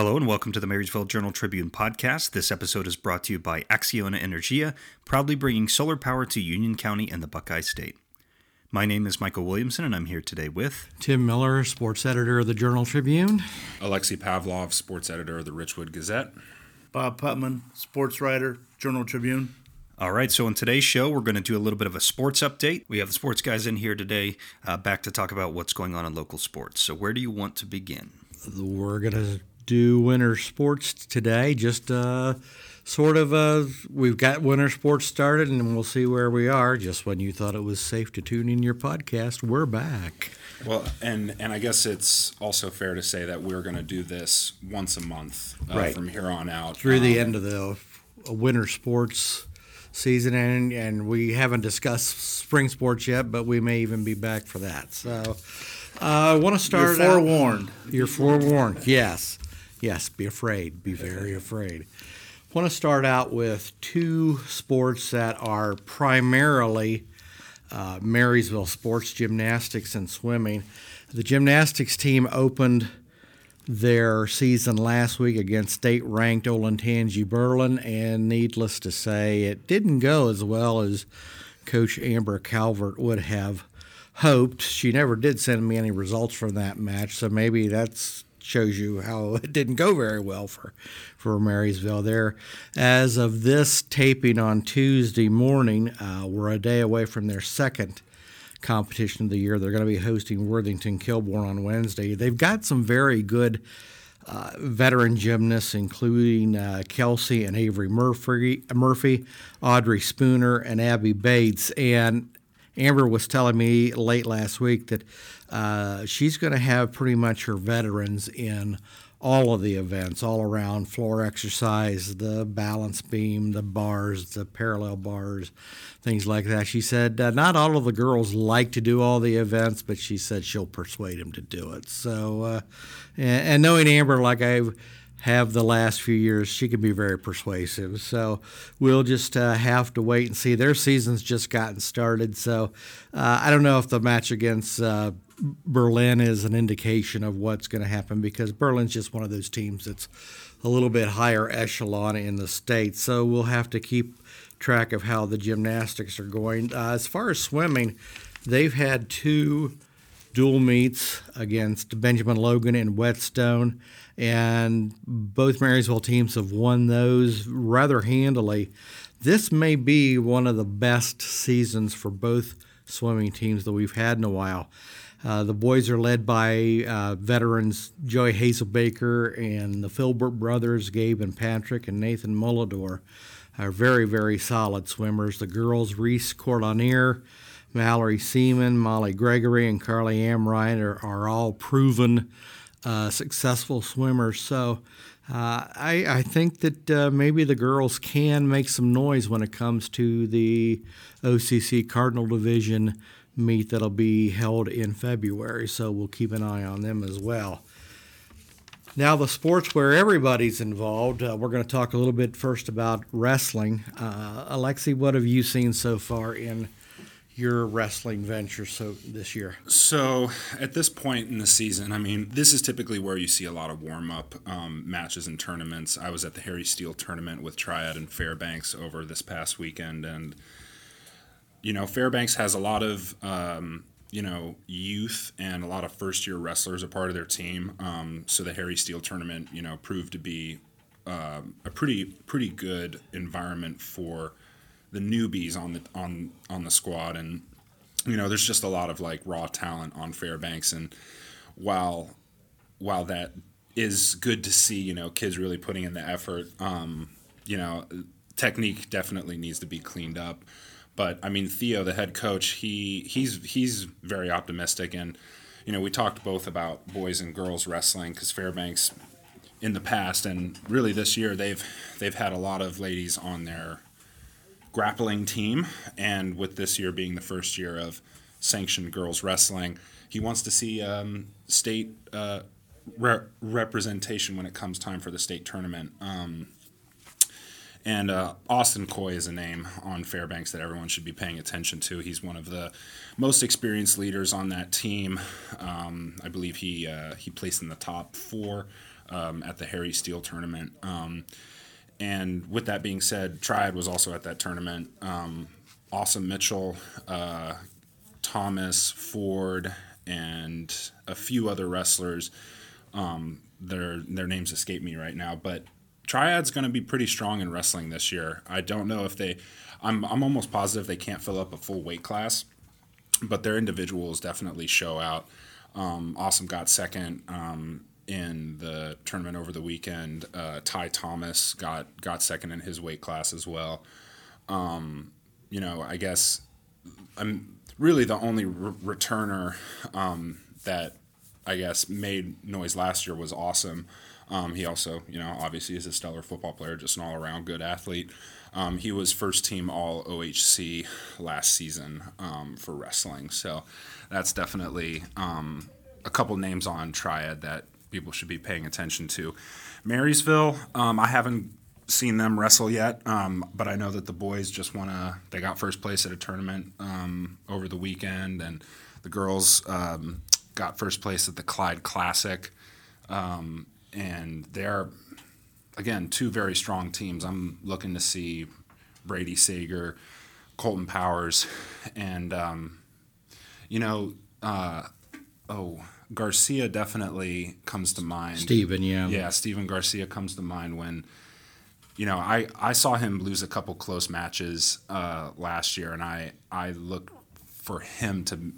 Hello and welcome to the Marysville Journal Tribune podcast. This episode is brought to you by Acciona Energia, proudly bringing solar power to Union County and the Buckeye State. My name is Michael Williamson, and I'm here today with Tim Miller, sports editor of the Journal Tribune. Alexei Pavlov, sports editor of the Richwood Gazette. Bob Putman, sports writer, Journal Tribune. All right, so in today's show, we're going to do a little bit of a sports update. We have the sports guys in here today, uh, back to talk about what's going on in local sports. So, where do you want to begin? We're going to do winter sports today. Just uh, sort of, uh, we've got winter sports started, and we'll see where we are. Just when you thought it was safe to tune in your podcast, we're back. Well, and and I guess it's also fair to say that we're going to do this once a month uh, Right. from here on out Through the Um, end of the uh, winter sports season, and, and we haven't discussed spring sports yet, but we may even be back for that. So uh, I want to You're start out- forewarned. You're forewarned. Yes. Yes. Be afraid. Be very afraid. I want to start out with two sports that are primarily uh, Marysville sports gymnastics and swimming. The gymnastics team opened their season last week against state ranked Olentangy Berlin, and needless to say, it didn't go as well as Coach Amber Calvert would have hoped. She never did send me any results from that match, so maybe that shows you how it didn't go very well for for Marysville there. As of this taping on Tuesday morning, uh, we're a day away from their second competition of the year. They're going to be hosting Worthington Kilbourne on Wednesday. They've got some very good uh, veteran gymnasts, including uh, Kelsey and Avery Murphy, Murphy, Audrey Spooner, and Abby Bates. And Amber was telling me late last week that uh, she's going to have pretty much her veterans in all of the events, all around floor exercise, the balance beam, the bars, the parallel bars, things like that. She said uh, not all of the girls like to do all the events, but she said she'll persuade them to do it. So, uh, and, and knowing Amber like I have the last few years, she can be very persuasive. So we'll just uh, have to wait and see. Their season's just gotten started, so uh, I don't know if the match against uh, Berlin is an indication of what's going to happen because Berlin's just one of those teams that's a little bit higher echelon in the state. So we'll have to keep track of how the gymnastics are going. Uh, as far as swimming, they've had two dual meets against Benjamin Logan and Whetstone, and both Marysville teams have won those rather handily. This may be one of the best seasons for both swimming teams that we've had in a while. Uh, the boys are led by uh, veterans Joey Hazelbaker and the Filbert brothers, Gabe and Patrick, and Nathan Mullador are very, very solid swimmers. The girls, Reese Cordonier, Mallory Seaman, Molly Gregory, and Carly Amrine are, are all proven uh, successful swimmers. So uh, I, I think that uh, maybe the girls can make some noise when it comes to the OCC Cardinal Division meet that'll be held in February. So we'll keep an eye on them as well. Now, the sports where everybody's involved, uh, we're going to talk a little bit first about wrestling. Uh, Alexi, what have you seen so far in your wrestling venture so this year? So at this point in the season, I mean, this is typically where you see a lot of warm up um, matches and tournaments. I was at the Harry Steele tournament with Triad and Fairbanks over this past weekend, and you know, Fairbanks has a lot of um, you know youth and a lot of first year wrestlers a part of their team. Um, so the Harry Steele tournament, you know, proved to be um, a pretty pretty good environment for the newbies on the on on the squad. And you know there's just a lot of like raw talent on Fairbanks. And while while that is good to see you know kids really putting in the effort um you know technique definitely needs to be cleaned up. But I mean Theo the head coach he he's he's very optimistic. And you know we talked both about boys and girls wrestling cuz Fairbanks in the past and really this year they've they've had a lot of ladies on their grappling team, and with this year being the first year of sanctioned girls wrestling, he wants to see um, state uh, re- representation when it comes time for the state tournament. Um, and uh, Austin Coy is a name on Fairbanks that everyone should be paying attention to. He's one of the most experienced leaders on that team. Um, I believe he uh, he placed in the top four um, at the Harry Steele tournament. Um, and with that being said, Triad was also at that tournament. Um, awesome Mitchell, uh, Thomas, Ford, and a few other wrestlers. Um, their their names escape me right now, but Triad's going to be pretty strong in wrestling this year. I don't know if they. I'm I'm almost positive they can't fill up a full weight class, but their individuals definitely show out. Um, awesome got second um, in the tournament over the weekend. Uh, Ty Thomas got got second in his weight class as well. Um, you know, I guess I'm really the only re- returner um, that I guess made noise last year was awesome. Um, he also, you know, obviously is a stellar football player, just an all around good athlete. Um, he was first team All OHC last season um, for wrestling, so that's definitely um, a couple names on Triad that people should be paying attention to. Marysville, um, I haven't seen them wrestle yet, um, but I know that the boys just want to. They got first place at a tournament um, over the weekend, and the girls um, got first place at the Clyde Classic, um, and they're again two very strong teams. I'm looking to see Brady Sager, Colton Powers, and um, you know, uh, oh. Garcia definitely comes to mind. Steven, yeah. Yeah, Steven Garcia comes to mind when you know, I, I saw him lose a couple close matches uh, last year, and I, I look for him to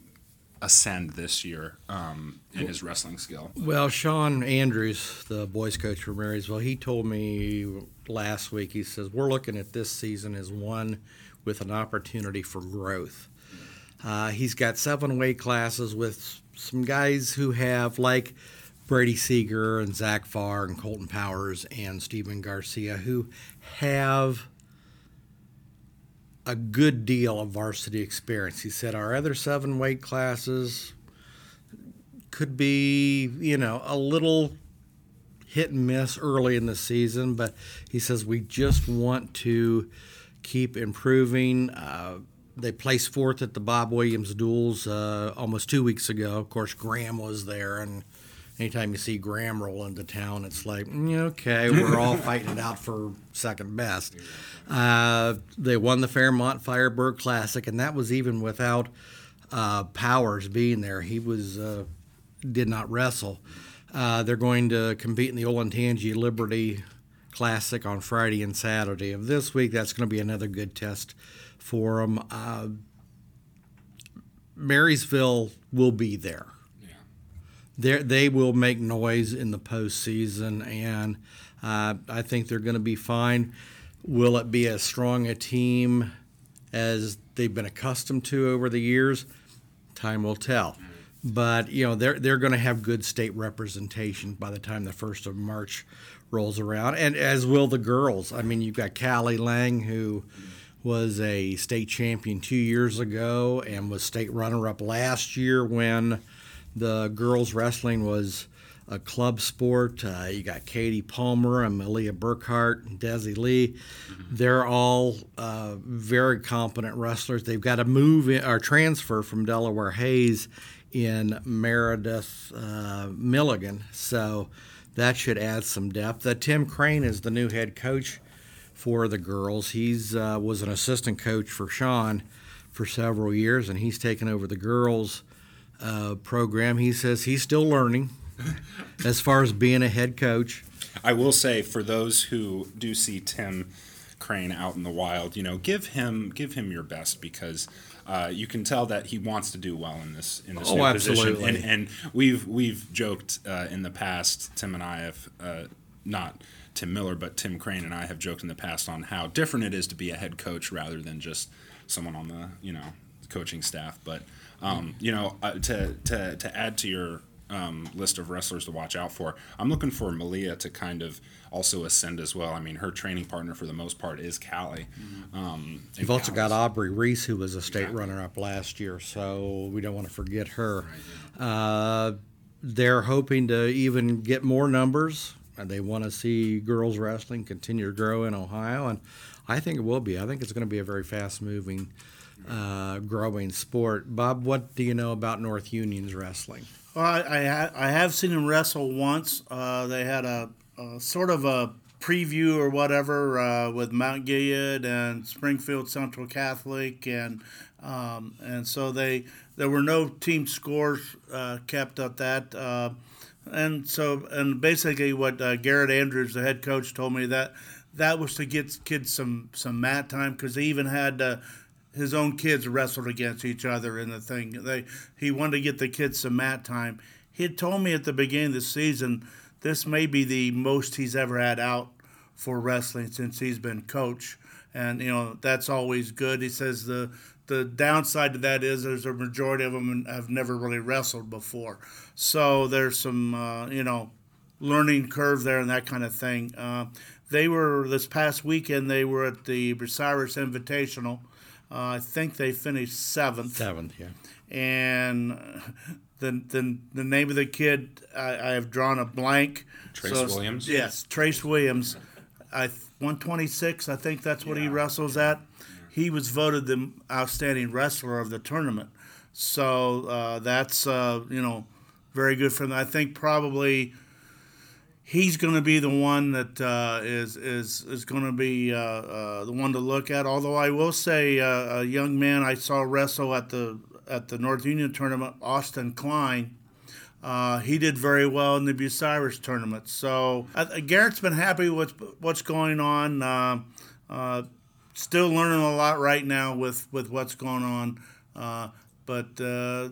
ascend this year um, in his wrestling skill. Well, Sean Andrews, the boys coach for Marysville, he told me last week, he says, We're looking at this season as one with an opportunity for growth. Uh, he's got seven weight classes with some guys who have, like, Brady Seeger and Zach Farr and Colton Powers and Stephen Garcia, who have a good deal of varsity experience. He said our other seven weight classes could be, you know, a little hit and miss early in the season, but he says we just want to keep improving. Uh, they placed fourth at the Bob Williams duels uh, almost two weeks ago. Of course, Graham was there, and anytime you see Graham roll into town, it's like, mm, okay, we're all fighting it out for second best. Uh, they won the Fairmont Firebird Classic, and that was even without uh, Powers being there. He was uh, did not wrestle. Uh, they're going to compete in the Olentangy Liberty Classic on Friday and Saturday of this week. That's going to be another good test for them. Uh, Marysville will be there they they will make noise in the postseason, and uh, I think they're going to be fine. Will it be as strong a team as they've been accustomed to over the years? Time will tell. But you know they're they're going to have good state representation by the time the first of March rolls around, and as will the girls. I mean, you've got Callie Lang who was a state champion two years ago and was state runner-up last year when the girls wrestling was a club sport. Uh, you got Katie Palmer and Malia Burkhart and Desi Lee. Mm-hmm. They're all uh, very competent wrestlers. They've got to move in, or transfer from Delaware Hayes in Meredith uh, Milligan. So that should add some depth. Uh, Tim Crane is the new head coach for the girls. He's uh, was an assistant coach for Sean for several years, and he's taken over the girls uh, program. He says he's still learning as far as being a head coach. I will say for those who do see Tim Crane out in the wild, you know, give him give him your best because uh, you can tell that he wants to do well in this in this oh, new absolutely. position. And, and we've we've joked uh, in the past. Tim and I have uh, not Tim Miller, but Tim Crane and I have joked in the past on how different it is to be a head coach rather than just someone on the you know coaching staff. But um, you know, uh, to to to add to your um, list of wrestlers to watch out for, I'm looking for Malia to kind of also ascend as well. I mean, her training partner for the most part is Callie. Mm-hmm. Um, You've also Callie's, got Aubrey Reese, who was a state exactly. runner-up last year, so we don't want to forget her. Right, yeah. uh, they're hoping to even get more numbers. They want to see girls wrestling continue to grow in Ohio, and I think it will be. I think it's going to be a very fast-moving uh, growing sport. Bob, what do you know about North Union's wrestling? Well, I I, I have seen them wrestle once. Uh, they had a, a sort of a preview or whatever uh, with Mount Gilead and Springfield Central Catholic, and um, and so they there were no team scores uh, kept at that. And so, and basically, what uh, Garrett Andrews, the head coach, told me that that was to get kids some some mat time because they even had uh, his own kids wrestled against each other in the thing. They he wanted to get the kids some mat time. He had told me at the beginning of the season this may be the most he's ever had out for wrestling since he's been coach, and you know that's always good. He says the the downside to that is there's a majority of them have never really wrestled before, so there's some uh, you know learning curve there and that kind of thing. Uh, they were this past weekend. They were at the Bucyrus Invitational. Uh, I think they finished seventh. Seventh, yeah. And the, the the name of the kid I, I have drawn a blank. Trace it's- Williams? Yes, Trace Williams. I 126. I think that's what he wrestles at. He was voted the outstanding wrestler of the tournament. So uh, that's uh, you know very good for him. I think probably he's going to be the one that uh, is is is going to be uh, uh, the one to look at. Although I will say, uh, a young man I saw wrestle at the at the North Union tournament, Austin Klein. He did very well in the Bucyrus tournament. So Garrett's been happy with what's going on. Still learning a lot right now with, with what's going on. Uh, but uh,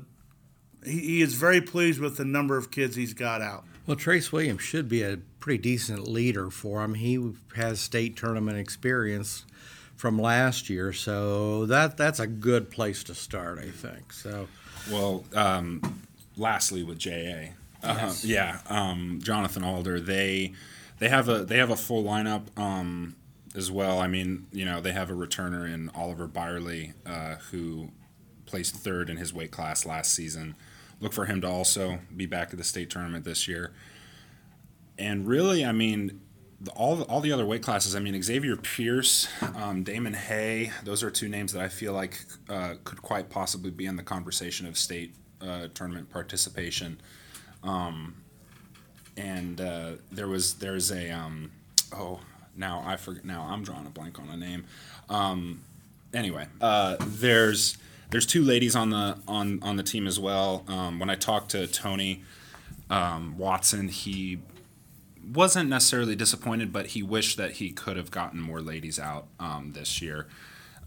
he, he is very pleased with the number of kids he's got out. Well, Trace Williams should be a pretty decent leader for him. He has state tournament experience from last year, so that that's a good place to start, I think. So, Well, um, lastly with JA, uh, yeah, um, Jonathan Alder, they they have a they have a full lineup um, as well. I mean, you know, they have a returner in Oliver Byerly uh, who placed third in his weight class last season. Look for him to also be back at the state tournament this year. And really, I mean, the, all the, all the other weight classes. I mean, Xavier Pierce, um, Damon Hay. Those are two names that I feel like uh, could quite possibly be in the conversation of state uh, tournament participation. Um, and uh, there was there's a um, oh now I forget now I'm drawing a blank on a name. Um, anyway, uh, there's there's two ladies on the on on the team as well. Um, when I talked to Tony um, Watson, he wasn't necessarily disappointed, but he wished that he could have gotten more ladies out um, this year.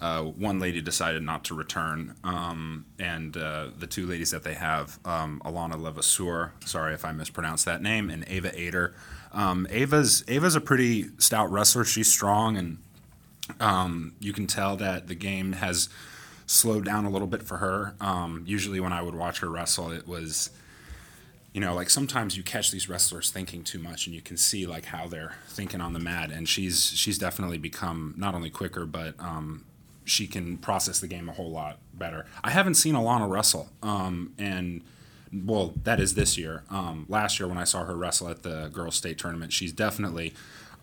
Uh, one lady decided not to return, um, and uh, the two ladies that they have, um, Alana Levasseur, sorry if I mispronounced that name, and Ava Ader. Um, Ava's Ava's a pretty stout wrestler. She's strong, and um, you can tell that the game has slowed down a little bit for her. Um, usually, when I would watch her wrestle, it was you know, like sometimes you catch these wrestlers thinking too much, and you can see like how they're thinking on the mat. And she's she's definitely become not only quicker, but um, she can process the game a whole lot better. I haven't seen Alana wrestle, um, and well, that is this year. Um, last year when I saw her wrestle at the girls' state tournament, she's definitely.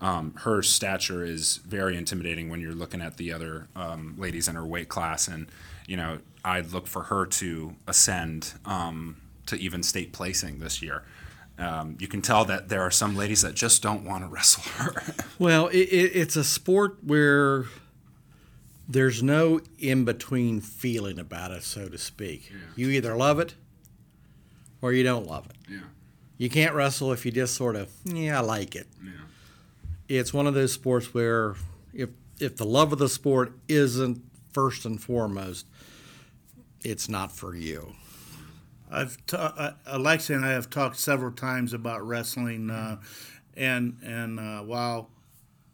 Um, her stature is very intimidating when you're looking at the other um, ladies in her weight class, and you know I'd look for her to ascend um, to even state placing this year. Um, you can tell that there are some ladies that just don't want to wrestle her. well, it, it, it's a sport where there's no in between feeling about it, so to speak. You either love it or you don't love it. yeah, You can't wrestle if you just sort of, yeah, I like it. yeah, It's one of those sports where if if the love of the sport isn't first and foremost, it's not for you. I've ta- uh, Alexia and I have talked several times about wrestling, uh, and and uh, while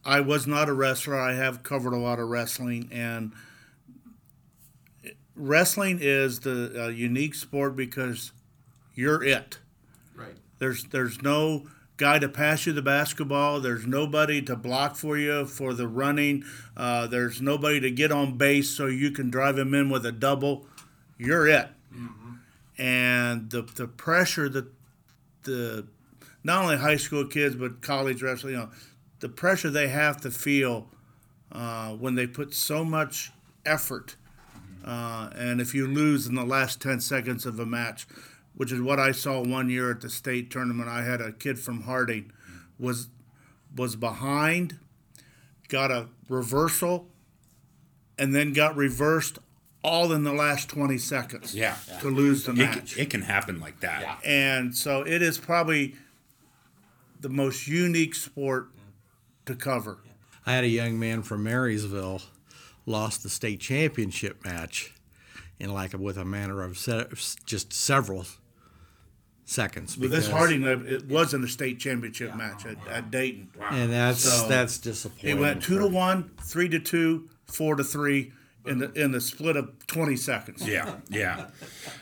I was not a wrestler, I have covered a lot of wrestling, and wrestling is the uh, unique sport because you're it. right. There's there's no guy to pass you the basketball. There's nobody to block for you for the running. Uh, there's nobody to get on base so you can drive him in with a double. You're it. Mm-hmm. And the the pressure that the not only high school kids but college wrestling, you know, the pressure they have to feel uh, when they put so much effort. Uh, and if you lose in the last 10 seconds of a match, which is what I saw one year at the state tournament. I had a kid from Harding was was behind, got a reversal, and then got reversed all in the last 20 seconds Yeah. to lose the It, match. can- it can happen like that. Yeah. And so it is probably the most unique sport to cover. I had a young man from Marysville lost the state championship match in like with a matter of se- just several seconds. But this Harding, it wasn't a state championship match at, at Dayton. and that's So, that's disappointing. It went two to one, three to two, four to three in the in the split of 20 seconds. Yeah, yeah.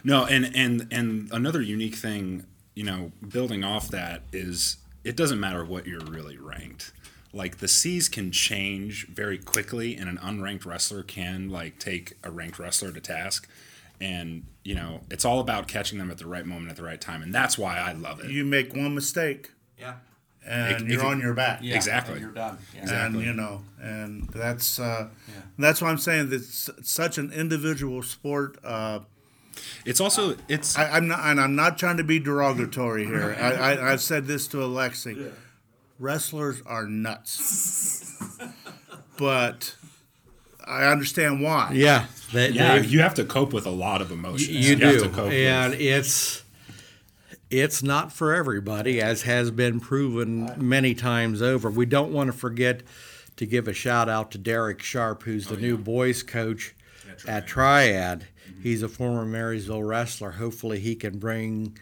No, and and and another unique thing, you know, building off that is it doesn't matter what you're really ranked. Like the C's can change very quickly, and an unranked wrestler can like take a ranked wrestler to task. And you know, it's all about catching them at the right moment at the right time, and that's why I love it. You make one mistake Yeah. and It- you're it- on your back. Yeah, Exactly. and You're done. Yeah. And you know, and that's uh, that's why I'm saying that it's such an individual sport. Uh, It's also it's I, I'm not, and I'm not trying to be derogatory here. I, I, I've said this to Alexi. Wrestlers are nuts, but I understand why. Yeah. That, yeah. Dave, You have to cope with a lot of emotions. you, have do, to cope and with. it's it's not for everybody, as has been proven many times over. We don't want to forget to give a shout out to Derek Sharp, who's the oh, new boys coach at Triad. He's a former Marysville wrestler. Hopefully, he can bring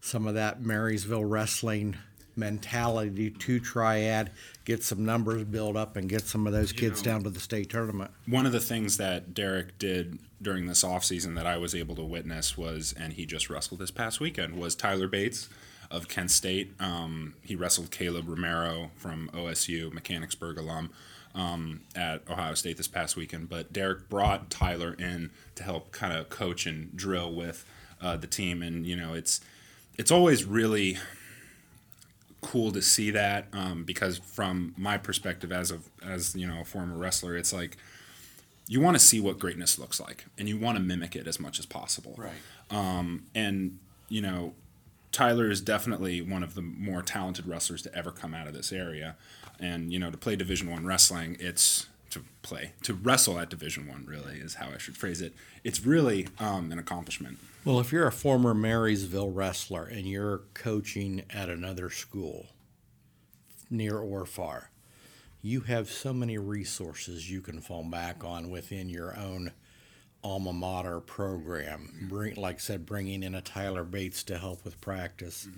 some of that Marysville wrestling mentality to Triad, get some numbers built up, and get some of those kids down to the state tournament. one of the things that Derek did during this offseason that I was able to witness was, and he just wrestled this past weekend, was Tyler Bates of Kent State. Um, he wrestled Caleb Romero from OSU, Mechanicsburg alum, um, at Ohio State this past weekend. But Derek brought Tyler in to help kind of coach and drill with uh, the team, and you know it's it's always really cool to see that um, because from my perspective as a as you know a former wrestler, it's like you want to see what greatness looks like and you want to mimic it as much as possible. Um, and you know, Tyler is definitely one of the more talented wrestlers to ever come out of this area. And you know, to play Division One wrestling, it's to play to wrestle at Division One. Really is how I should phrase it. It's really um, an accomplishment. Well, if you're a former Marysville wrestler and you're coaching at another school, near or far, you have so many resources you can fall back on within your own alma mater program. Bring, like I said, bringing in a Tyler Bates to help with practice,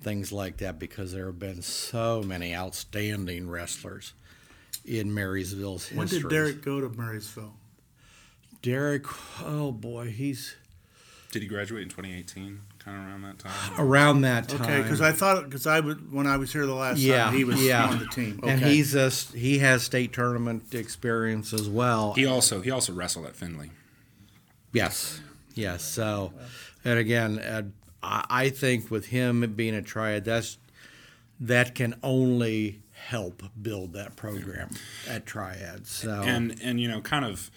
things like that, because there have been so many outstanding wrestlers in Marysville's When history. did Derek go to Marysville? Derek, oh boy, he's Did he graduate in 2018? Kind of around that time. around that time. Okay, because I thought because I would when I was here the last yeah, time he was yeah. on the team. Okay. and he's a, he has state tournament experience as well. He also he also wrestled at Findlay. yes, yes. So, and again, uh, I, I think with him being a triad, that's that can only help build that program at Triad. So, and and you know kind of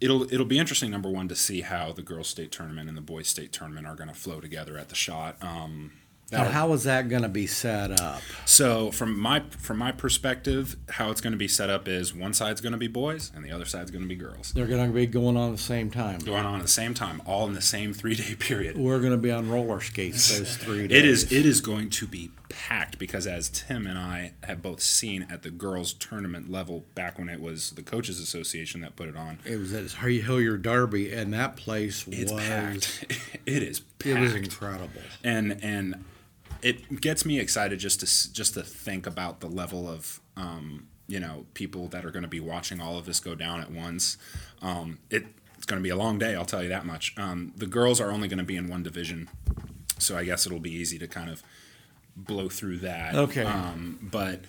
it'll it'll be interesting number one to see how the girls state tournament and the boys state tournament are going to flow together at the Schott um now how is that going to be set up? so from my from my perspective how it's going to be set up is one side's going to be boys and the other side's going to be girls They're going to be going on at the same time. going on at the same time all in the same three day period We're going to be on roller skates those three days. It is it is going to be packed because as Tim and I have both seen at the girls tournament level back when it was the coaches association that put it on It was at Hilliard Darby, and that place it's was packed it is packed it was incredible. and and it gets me excited just to just to think about the level of um, you know people that are going to be watching all of this go down at once. Um, it, it's going to be a long day, I'll tell you that much. Um, the girls are only going to be in one division, so I guess it'll be easy to kind of blow through that. Okay. um, but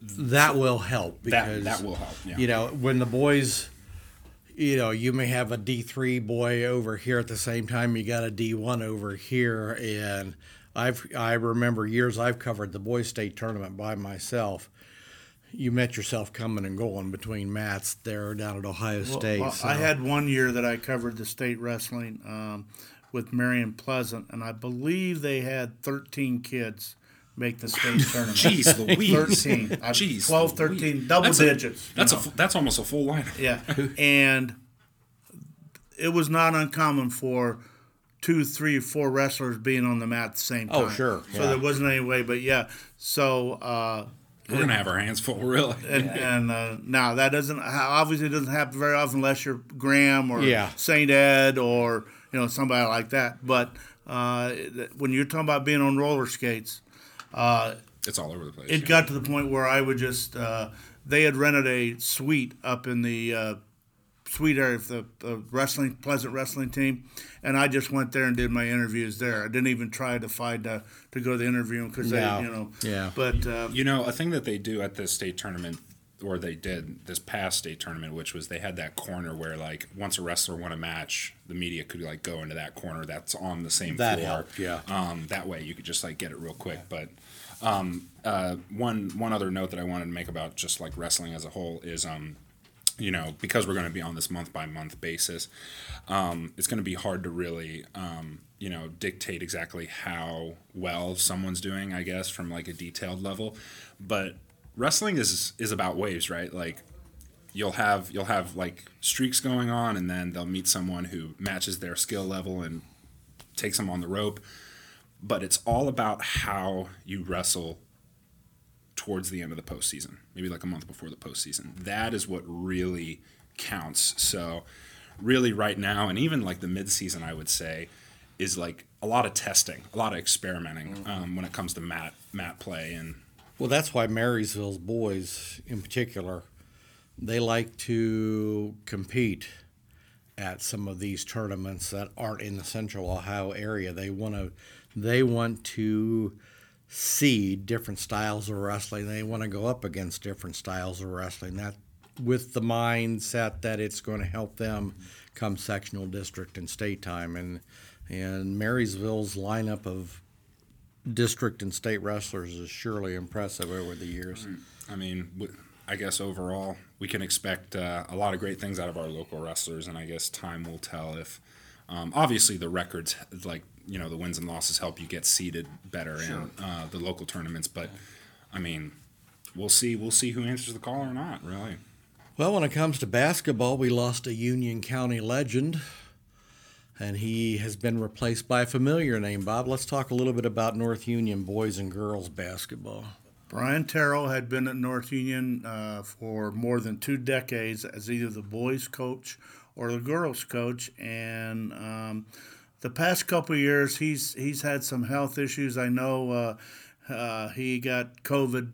That will help that because that will help. Yeah. you know when the boys you know you may have a d3 boy over here at the same time you got a d1 over here and i've i remember years i've covered the boys state tournament by myself you met yourself coming and going between mats there down at ohio Well, state well, so- I had one year that I covered the state wrestling. Um, with Marion Pleasant, and I believe they had 13 kids make the state tournament. Jeez Louise. 13. Jeez 12, Louise. 13, double That's digits. you That's a know. fu- that's almost a full lineup. Yeah, and it was not uncommon for two, three, four wrestlers being on the mat at the same time. Oh, sure, So yeah. there wasn't any way, but yeah. So uh, We're gonna have our hands full, really. and and uh, now that doesn't obviously it doesn't happen very often unless you're Graham or Yeah. Saint Ed or you know somebody like that. But uh, when you're talking about being on roller skates, uh, It's all over the place. it yeah. got to the point where I would just uh, they had rented a suite up in the suite area of the, the wrestling Pleasant wrestling team, and I just went there and did my interviews there. I didn't even try to find uh, to go to the interview because No. they you know Yeah. But uh, You know, a thing that they do at the state tournament, or they did this past state tournament, which was they had that corner where, like, once a wrestler won a match, the media could like go into that corner that's on the same That floor. helped, yeah. Um, that way, you could just like get it real quick. But um, uh, one one other note that I wanted to make about just like wrestling as a whole is, um, you know, because we're going to be on this month by month basis, um, it's going to be hard to really, um, you know, dictate exactly how well someone's doing. I guess from like a detailed level, but wrestling is is about waves, right? Like you'll have you'll have like streaks going on, and then they'll meet someone who matches their skill level and takes them on the rope. But it's all about how you wrestle towards the end of the postseason, maybe like a month before the postseason. That is what really counts. So, really, right now, and even like the midseason, I would say, is like a lot of testing, a lot of experimenting um, when it comes to mat mat play and Well, that's why Marysville's boys, in particular, they like to compete at some of these tournaments that aren't in the Central Ohio area. They want to, they want to see different styles of wrestling. They want to go up against different styles of wrestling. That, with the mindset that it's going to help them come sectional district and state time. And and Marysville's lineup of district and state wrestlers is surely impressive over the years. I mean, I guess overall we can expect uh, a lot of great things out of our local wrestlers, and I guess time will tell if. Um, obviously, the records, like you know, the wins and losses help you get seeded better in uh, the local tournaments. But I mean, we'll see. We'll see who answers the call or not. Really. Well, when it comes to basketball, we lost a Union County legend, and he has been replaced by a familiar name. Bob, let's talk a little bit about North Union boys and girls basketball. Brian Terrell had been at North Union uh, for more than two decades as either the boys' coach or the girls' coach, and um, the past couple of years he's he's had some health issues. I know uh, uh, he got COVID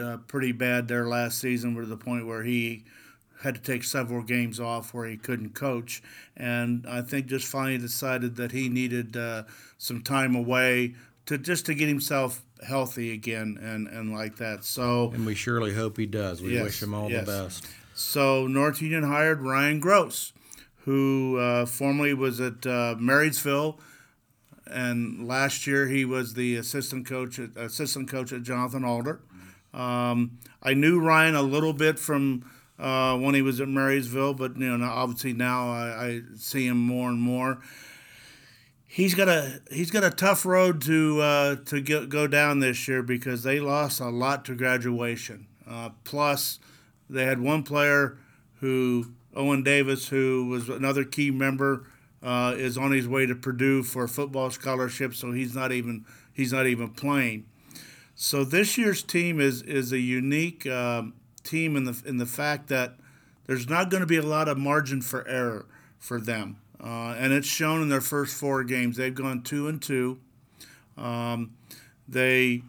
uh, pretty bad there last season, to the point where he had to take several games off where he couldn't coach, and I think just finally decided that he needed uh, some time away to just to get himself healthy again and and like that. So And we surely hope he does. We Yes, wish him all yes. the best. So North Union hired Ryan Gross, who uh, formerly was at uh, Marysville, and last year he was the assistant coach at, assistant coach at Jonathan Alder. Um, I knew Ryan a little bit from uh, when he was at Marysville, but you know obviously now I, I see him more and more. He's got a he's got a tough road to uh, to get, go down this year because they lost a lot to graduation. Uh, plus, they had one player who Owen Davis, who was another key member, uh, is on his way to Purdue for a football scholarship, so he's not even he's not even playing. So this year's team is is a unique um, team in the in the fact that there's not going to be a lot of margin for error for them, uh, and it's shown in their first four games. They've gone two and two. Um, they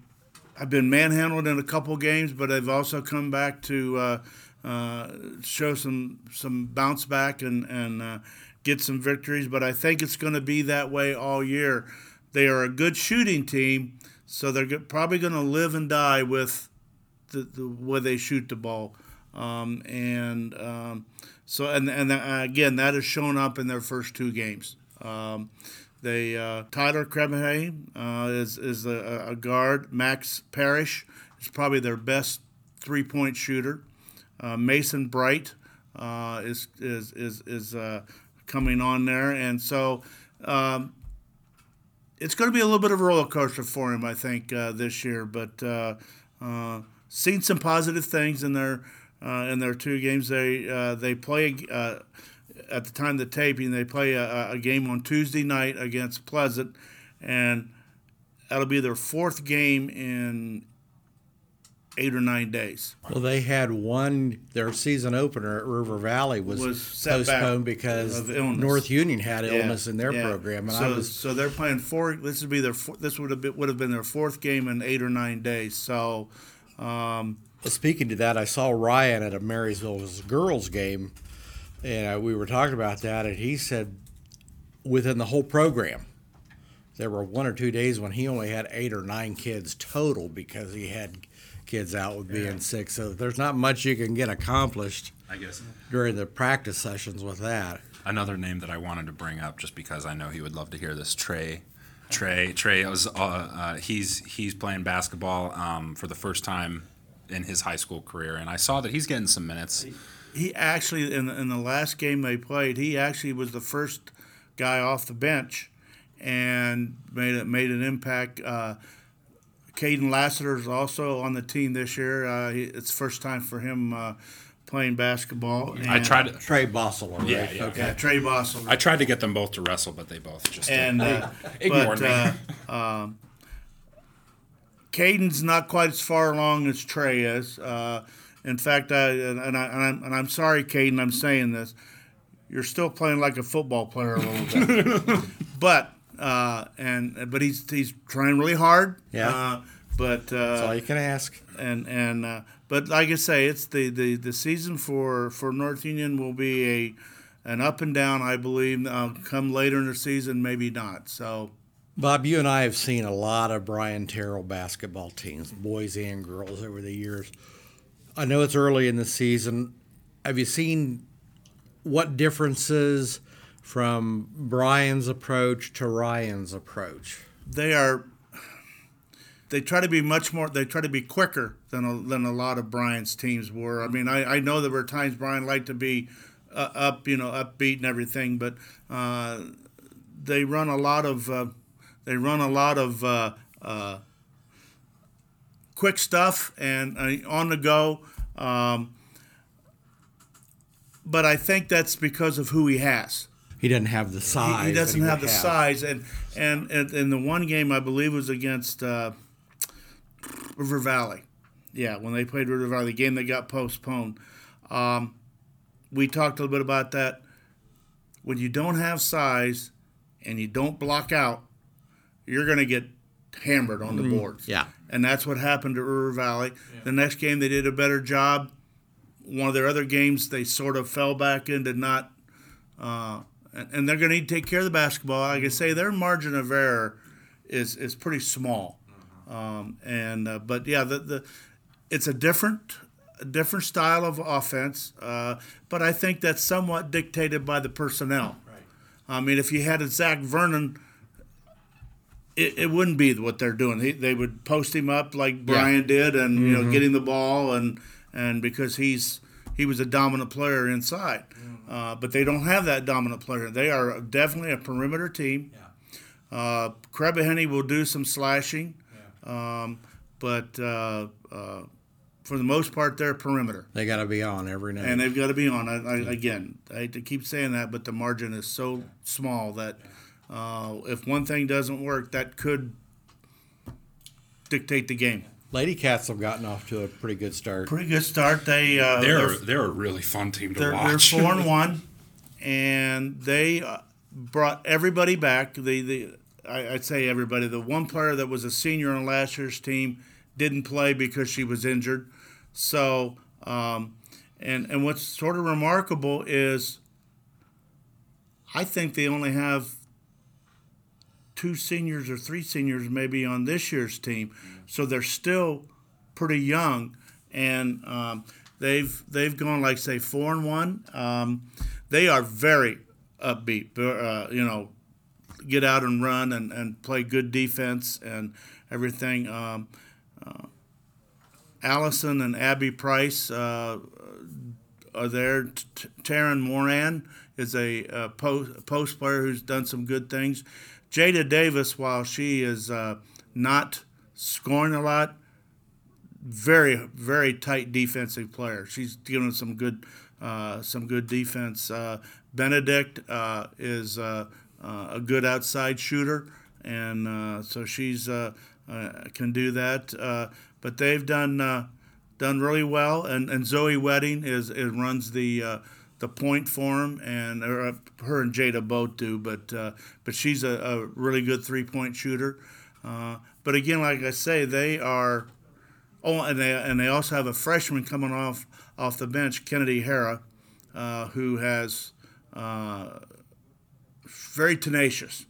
have been manhandled in a couple games, but I've also come back to uh, uh, show some some bounce back and and uh, get some victories. But I think it's going to be that way all year. They are a good shooting team, so they're probably going to live and die with the, the way they shoot the ball. Um, and um, so and and uh, again that has shown up in their first two games. Um, they uh, Tyler Krebenhay uh, is is a, a guard. Max Parrish is probably their best three point shooter. Uh, Mason Bright uh, is is is is uh, coming on there, and so um, it's going to be a little bit of a roller coaster for him, I think, uh, this year. But seen some positive things in their in their two games. They they play at the time of the taping. They play a, a game on Tuesday night against Pleasant, and that'll be their fourth game in eight or nine days. Well, they had one their season opener at River Valley was, Was postponed because. North Union had illness Yeah, in their yeah. program, and so, I was so they're playing four. This would be their. This would have been, would have been their fourth game in eight or nine days. So, um, Speaking to that, I saw Ryan at a Marysville girls game, and uh, we were talking about that, and he said within the whole program, there were one or two days when he only had eight or nine kids total because he had kids out with being sick. So there's not much you can get accomplished I guess during the practice sessions with that. another name that I wanted to bring up, just because I know he would love to hear this, Trey. Trey, Trey was uh, uh, he's he's playing basketball um, for the first time in his high school career, and I saw that he's getting some minutes. He actually in the, in the last game they played, he actually was the first guy off the bench, and made it made an impact. Uh, Caden Lassiter is also on the team this year. Uh, he, it's first time for him uh, playing basketball. I tried to, Trey Bossler, right? Yeah, yeah. Okay. Yeah, Trey Bossel. I tried to get them both to wrestle, but they both just and uh, ignored but, me. Uh, um, Caden's not quite as far along as Trey is. Uh, in fact, I and, I and I'm, and I'm sorry, Caden, I'm saying this. You're still playing like a football player a little bit, but uh, and but he's he's trying really hard. Yeah. Uh, but That's all uh, you can ask. and and uh, but like I say, it's the, the, the season for, for North Union will be a an up and down. I believe uh, come later in the season, maybe not. So Bob, you and I have seen a lot of Brian Terrell basketball teams, boys and girls, over the years. I know it's early in the season. Have you seen what differences from Brian's approach to Ryan's approach? they are they try to be much more they try to be quicker than a, than a lot of Brian's teams were. I mean, I, I know there were times Brian liked to be uh, up, you know, upbeat and everything, but uh, they run a lot of uh, they run a lot of uh, uh, quick stuff and uh, on the go. Um, but I think that's because of who he has. He doesn't have the size. He, he doesn't have the size, and and and in the one game I believe was against uh, River Valley. Yeah, when they played River Valley, the game that got postponed. Um, we talked a little bit about that. When you don't have size and you don't block out, you're going to get hammered on the boards. Yeah. And that's what happened to River Valley. The next game, they did a better job. One of their other games, they sort of fell back into not uh, and, and they're going to need to take care of the basketball. Like I say, their margin of error is is pretty small. Um, and uh, but yeah, the, the it's a different a different style of offense, uh, but I think that's somewhat dictated by the personnel. Right. I mean, if you had a Zach Vernon. It, it wouldn't be what they're doing. He, they would post him up like Brian did, and you know, getting the ball, and and because he's he was a dominant player inside. Uh, but they don't have that dominant player. They are definitely a perimeter team. Yeah. Uh, will do some slashing, um, but uh, uh, for the most part, they're perimeter. They got to be on every night. And they've got to be on. I, I, again, I hate to keep saying that, but the margin is so small that uh, if one thing doesn't work, that could dictate the game. Lady Cats have gotten off to a pretty good start. Pretty good start. They uh, they're they're a really fun team to they're, they're watch. four and one, and they uh, brought everybody back. The the I, I'd say everybody. The one player that was a senior on last year's team didn't play because she was injured. So, um, and and what's sort of remarkable is, I think they only have two seniors or three seniors maybe on this year's team, so they're still pretty young, and um, they've they've gone like say four and one. Um, they are very upbeat. Uh, you know, get out and run and, and play good defense and everything. Um, uh, Allison and Abby Price uh, are there. T- Taryn Moran is a, a post, post player who's done some good things. Jada Davis, while she is uh, not scoring a lot, very very tight defensive player. She's giving some good uh, some good defense. Uh, Benedict uh, is uh, uh, a good outside shooter, and so she's can do that. but they've done done really well, and, and Zoe Wedding is, is runs the the point for him, and or, her and Jada both do. But but she's a, a, really good three point shooter. but again, like I say, they are Oh, and they and they also have a freshman coming off off the bench, Kennedy Harrah, uh, who has uh, very tenacious,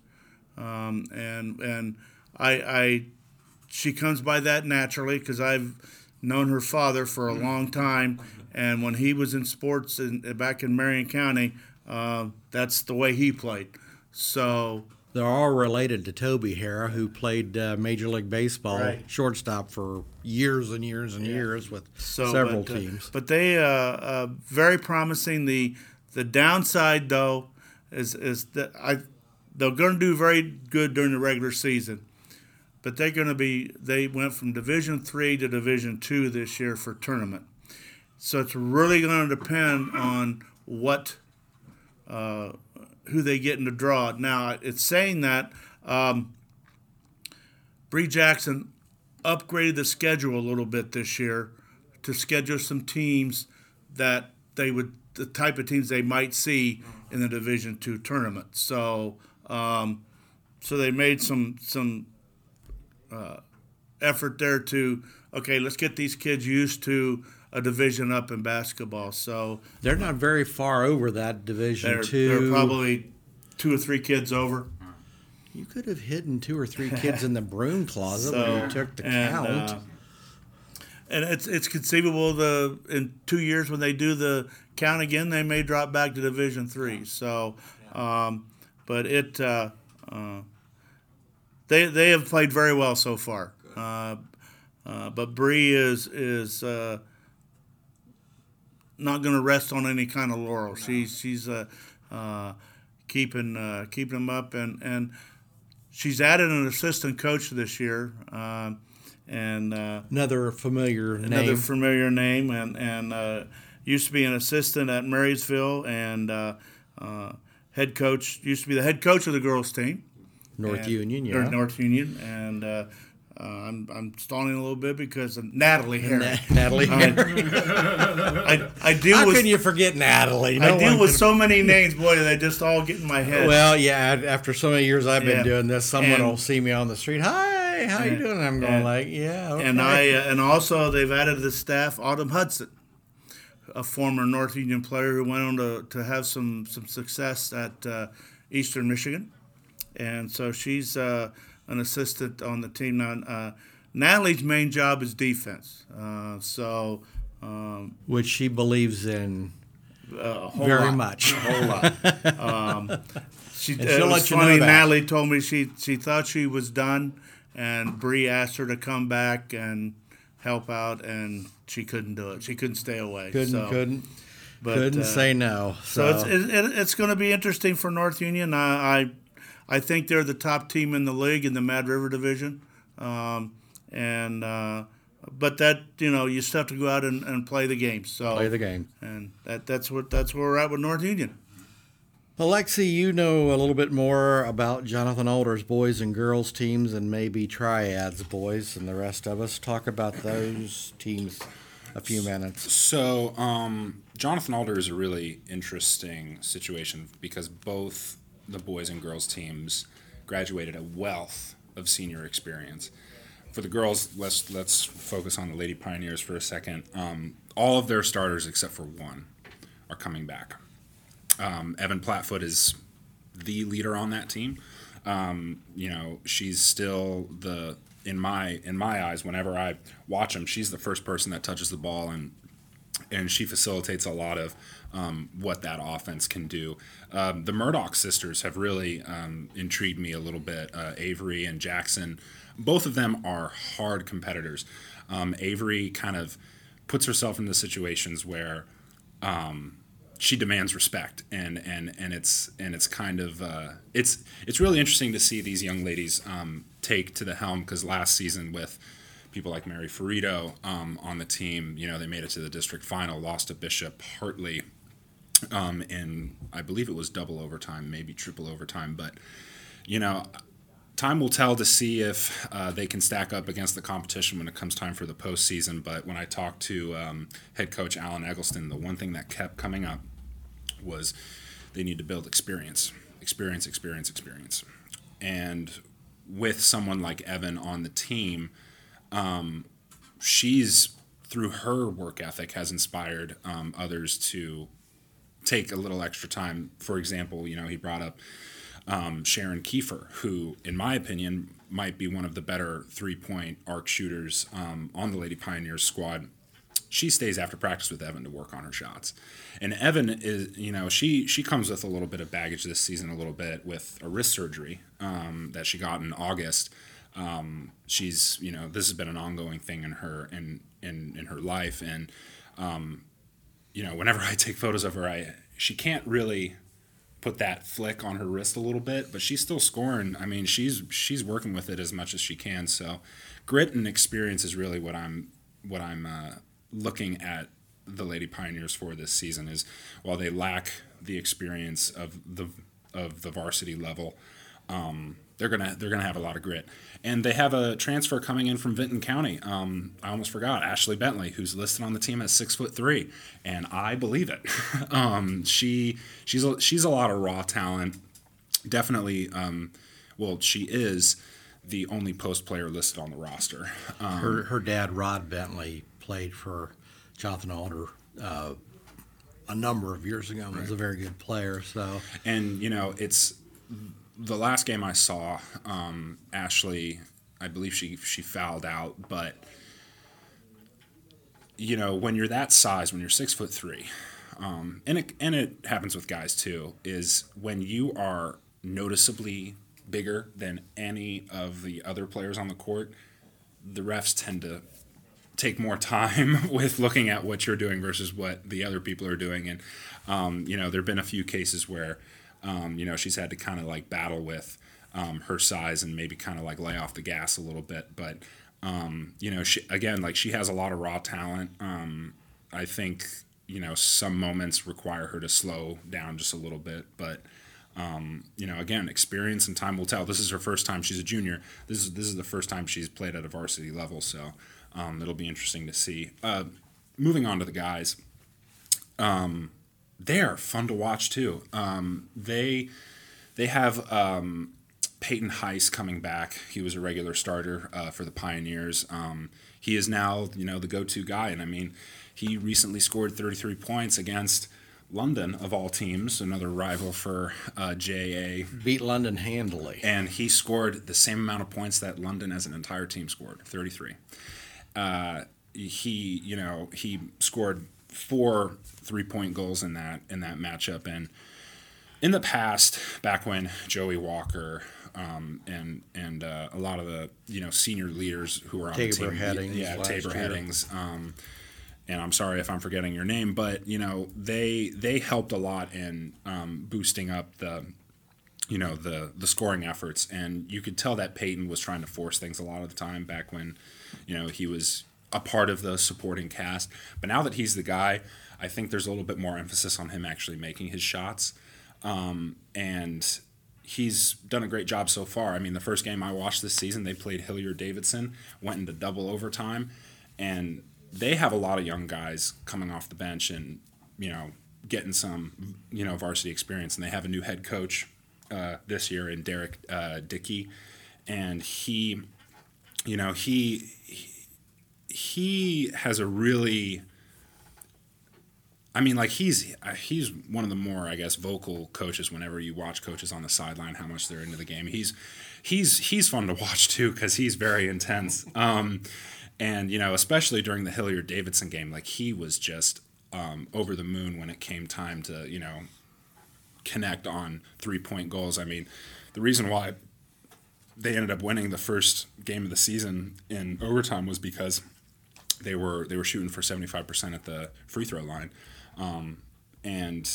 um, and and I, I she comes by that naturally because I've known her father for a long time, and when he was in sports in, back in Marion County, uh, that's the way he played. So they're all related to Toby Harrah, who played uh, Major League Baseball Right. shortstop for years and years and years with So, several but, uh, teams. but they uh, uh, very promising. The the downside though is is that I they're going to do very good during the regular season, but they're going to be they went from Division three to Division two this year for tournament. So it's really going to depend on what uh, who they get in the draw. Now it's saying that um, Bree Jackson upgraded the schedule a little bit this year to schedule some teams that they would the type of teams they might see in the Division two tournament. So um, so they made some some uh, effort there to okay, let's get these kids used to a division up in basketball. So They're not very far over that Division they're, Two. they're probably two or three kids over. you could have hidden two or three kids in the broom closet when you took the and, count. uh, and it's it's conceivable the in two years when they do the count again, they may drop back to Division Three. So, um, but it uh, uh, they they have played very well so far. Uh, uh, but Bree is is uh, not going to rest on any kind of laurel. She's she's uh, uh, keeping uh, keeping them up and and she's added an assistant coach this year. Um, and uh, Another familiar another name. familiar name, and and uh, used to be an assistant at Marysville, and uh, uh, head coach used to be the head coach of the girls team, North and- Union, yeah. North Union, and uh, I'm I'm stalling a little bit because of Natalie Harris. Na- Natalie. I, I deal How with can you forget Natalie? I deal with can- so many names, boy. They just all get in my head. Well, yeah. After so many years I've been Yeah. doing this, someone And- will see me on the street. Hi, how you doing? I'm going and- like, yeah. Okay. and I uh, and also they've added to the staff Autumn Hudson, a former North Union player who went on to, to have some some success at uh, Eastern Michigan, and so she's uh, an assistant on the team now. Uh, Natalie's main job is defense, uh, so um, which she believes in a whole very lot, much. a whole lot. Um, she, she'll was let you know funny. that. Natalie told me she she thought she was done, and Bree asked her to come back and help out, and she couldn't do it. She couldn't stay away. Couldn't, so, couldn't, but, couldn't uh, say no. So, So, it's it, it, it's going to be interesting for North Union. I, I I think they're the top team in the league in the Mad River division, um, and uh, but that you know you still have to go out and, and play the game. So play the game. and that that's what that's where we're at with North Union. Alexi, you know a little bit more about Jonathan Alder's boys and girls teams and maybe Triads boys and the rest of us. Talk about those teams a few minutes. So, um, Jonathan Alder is a really interesting situation because both the boys and girls teams graduated a wealth of senior experience. For the girls, let's let's focus on the Lady Pioneers for a second. Um, all of their starters except for one are coming back. Um, Evan Platfoot is the leader on that team. Um, you know, she's still the in my in my eyes. Whenever I watch them, she's the first person that touches the ball and and she facilitates a lot of um, what that offense can do. Um, the Murdoch sisters have really um, intrigued me a little bit. Uh, Avery and Jackson, both of them are hard competitors. Um, Avery kind of puts herself into situations where um, she demands respect, and and and it's and it's kind of uh, it's it's really interesting to see these young ladies um, take to the helm because last season with people like Mary Ferrito um, on the team, you know, they made it to the district final, lost to Bishop Hartley um, in I believe it was double overtime, maybe triple overtime, but you know. Time will tell to see if uh, they can stack up against the competition when it comes time for the postseason. But when I talked to um, head coach Alan Eggleston, the one thing that kept coming up was they need to build experience, experience, experience, experience. And with someone like Evan on the team, um, she's through her work ethic has inspired um, others to take a little extra time. For example, you know, he brought up um, Sharon Kiefer, who, in my opinion, might be one of the better three point arc shooters um, on the Lady Pioneers squad. She stays after practice with Evan to work on her shots. And Evan is, you know, she she comes with a little bit of baggage this season, a little bit with a wrist surgery um, that she got in August. Um, she's, you know, this has been an ongoing thing in her in in, in her life, and um, you know, whenever I take photos of her, I she can't really put that flick on her wrist a little bit, but she's still scoring. I mean, she's she's working with it as much as she can. So, grit and experience is really what I'm what I'm uh, looking at the Lady Pioneers for this season. Is while they lack the experience of the of the varsity level, um, they're gonna they're gonna have a lot of grit, and they have a transfer coming in from Vinton County. Um, I almost forgot Ashley Bentley, who's listed on the team as six foot three, and I believe it. um, she she's a, she's a lot of raw talent. Definitely, um, well, she is the only post player listed on the roster. Um, Her her dad Rod Bentley played for Jonathan Alder uh, a number of years ago. and Was a very good player. So and you know it's the last game I saw. Um, Ashley, I believe she she fouled out, but you know when you're that size, when you're six foot three, um, and it and it happens with guys too, is when you are noticeably bigger than any of the other players on the court, the refs tend to take more time with looking at what you're doing versus what the other people are doing. And, um, you know, there have been a few cases where, um, you know, she's had to kind of like battle with um, her size and maybe kind of like lay off the gas a little bit. But, um, you know, she, again, like she has a lot of raw talent. Um, I think, you know, some moments require her to slow down just a little bit. But, um, you know, again, experience and time will tell. This is her first time. She's a junior. This is this is the first time she's played at a varsity level. So um, it'll be interesting to see. Uh, moving on to the guys, um, they are fun to watch too. Um, they they have um, Peyton Heiss coming back. He was a regular starter uh, for the Pioneers. Um, he is now you know the go-to guy, and I mean, he recently scored 33 points against. London, of all teams, another rival for uh, JA, beat London handily. and he scored the same amount of points that London as an entire team scored, 33. Uh, he, you know, he scored four three-point goals in that in that matchup, and in the past, back when Joey Walker um, and and uh, a lot of the you know senior leaders who were on Tabor the team, Headings yeah, Tabor year. Headings. Um, and I'm sorry if I'm forgetting your name, but you know they they helped a lot in um, boosting up the you know the the scoring efforts, and you could tell that Peyton was trying to force things a lot of the time back when you know he was a part of the supporting cast. But now that he's the guy, I think there's a little bit more emphasis on him actually making his shots, um, and he's done a great job so far. I mean, the first game I watched this season, they played Hilliard Davidson, went into double overtime, and they have a lot of young guys coming off the bench and you know getting some you know varsity experience, and they have a new head coach uh, this year in Derek uh, Dickey, and he, you know, he he has a really I mean, like he's uh, he's one of the more I guess vocal coaches. Whenever you watch coaches on the sideline, how much they're into the game, he's he's he's fun to watch too because he's very intense. Um, and you know, especially during the Hilliard Davidson game, like he was just um, over the moon when it came time to you know connect on three point goals. I mean, the reason why they ended up winning the first game of the season in overtime was because they were they were shooting for 75% at the free throw line. Um, and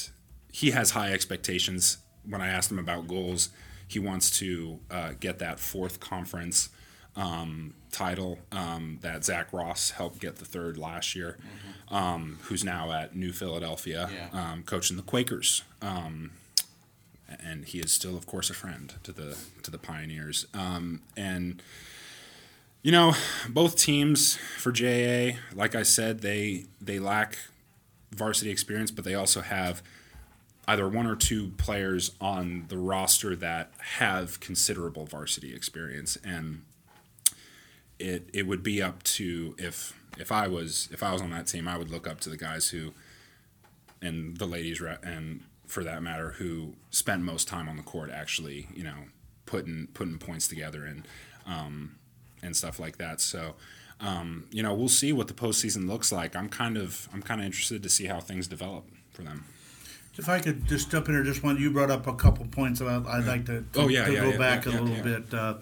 he has high expectations. When I asked him about goals, he wants to uh, get that fourth conference um, title um, that Zach Ross helped get the third last year, mm-hmm. um, who's now at New Philadelphia, yeah. Um, coaching the Quakers. Um, and he is still, of course, a friend to the to the Pioneers. Um, and you know, both teams for JA, like I said, they they lack varsity experience, but they also have either one or two players on the roster that have considerable varsity experience. And it it would be up to if if I was if I was on that team I would look up to the guys who and the ladies and for that matter who spent most time on the court actually you know putting putting points together. And um, and stuff like that so um, you know we'll see what the postseason looks like I'm kind of I'm kind of interested to see how things develop for them. If I could just jump in here, just one, you brought up a couple points about I'd like to, to, oh, yeah, to yeah, go yeah, back a little bit. Uh,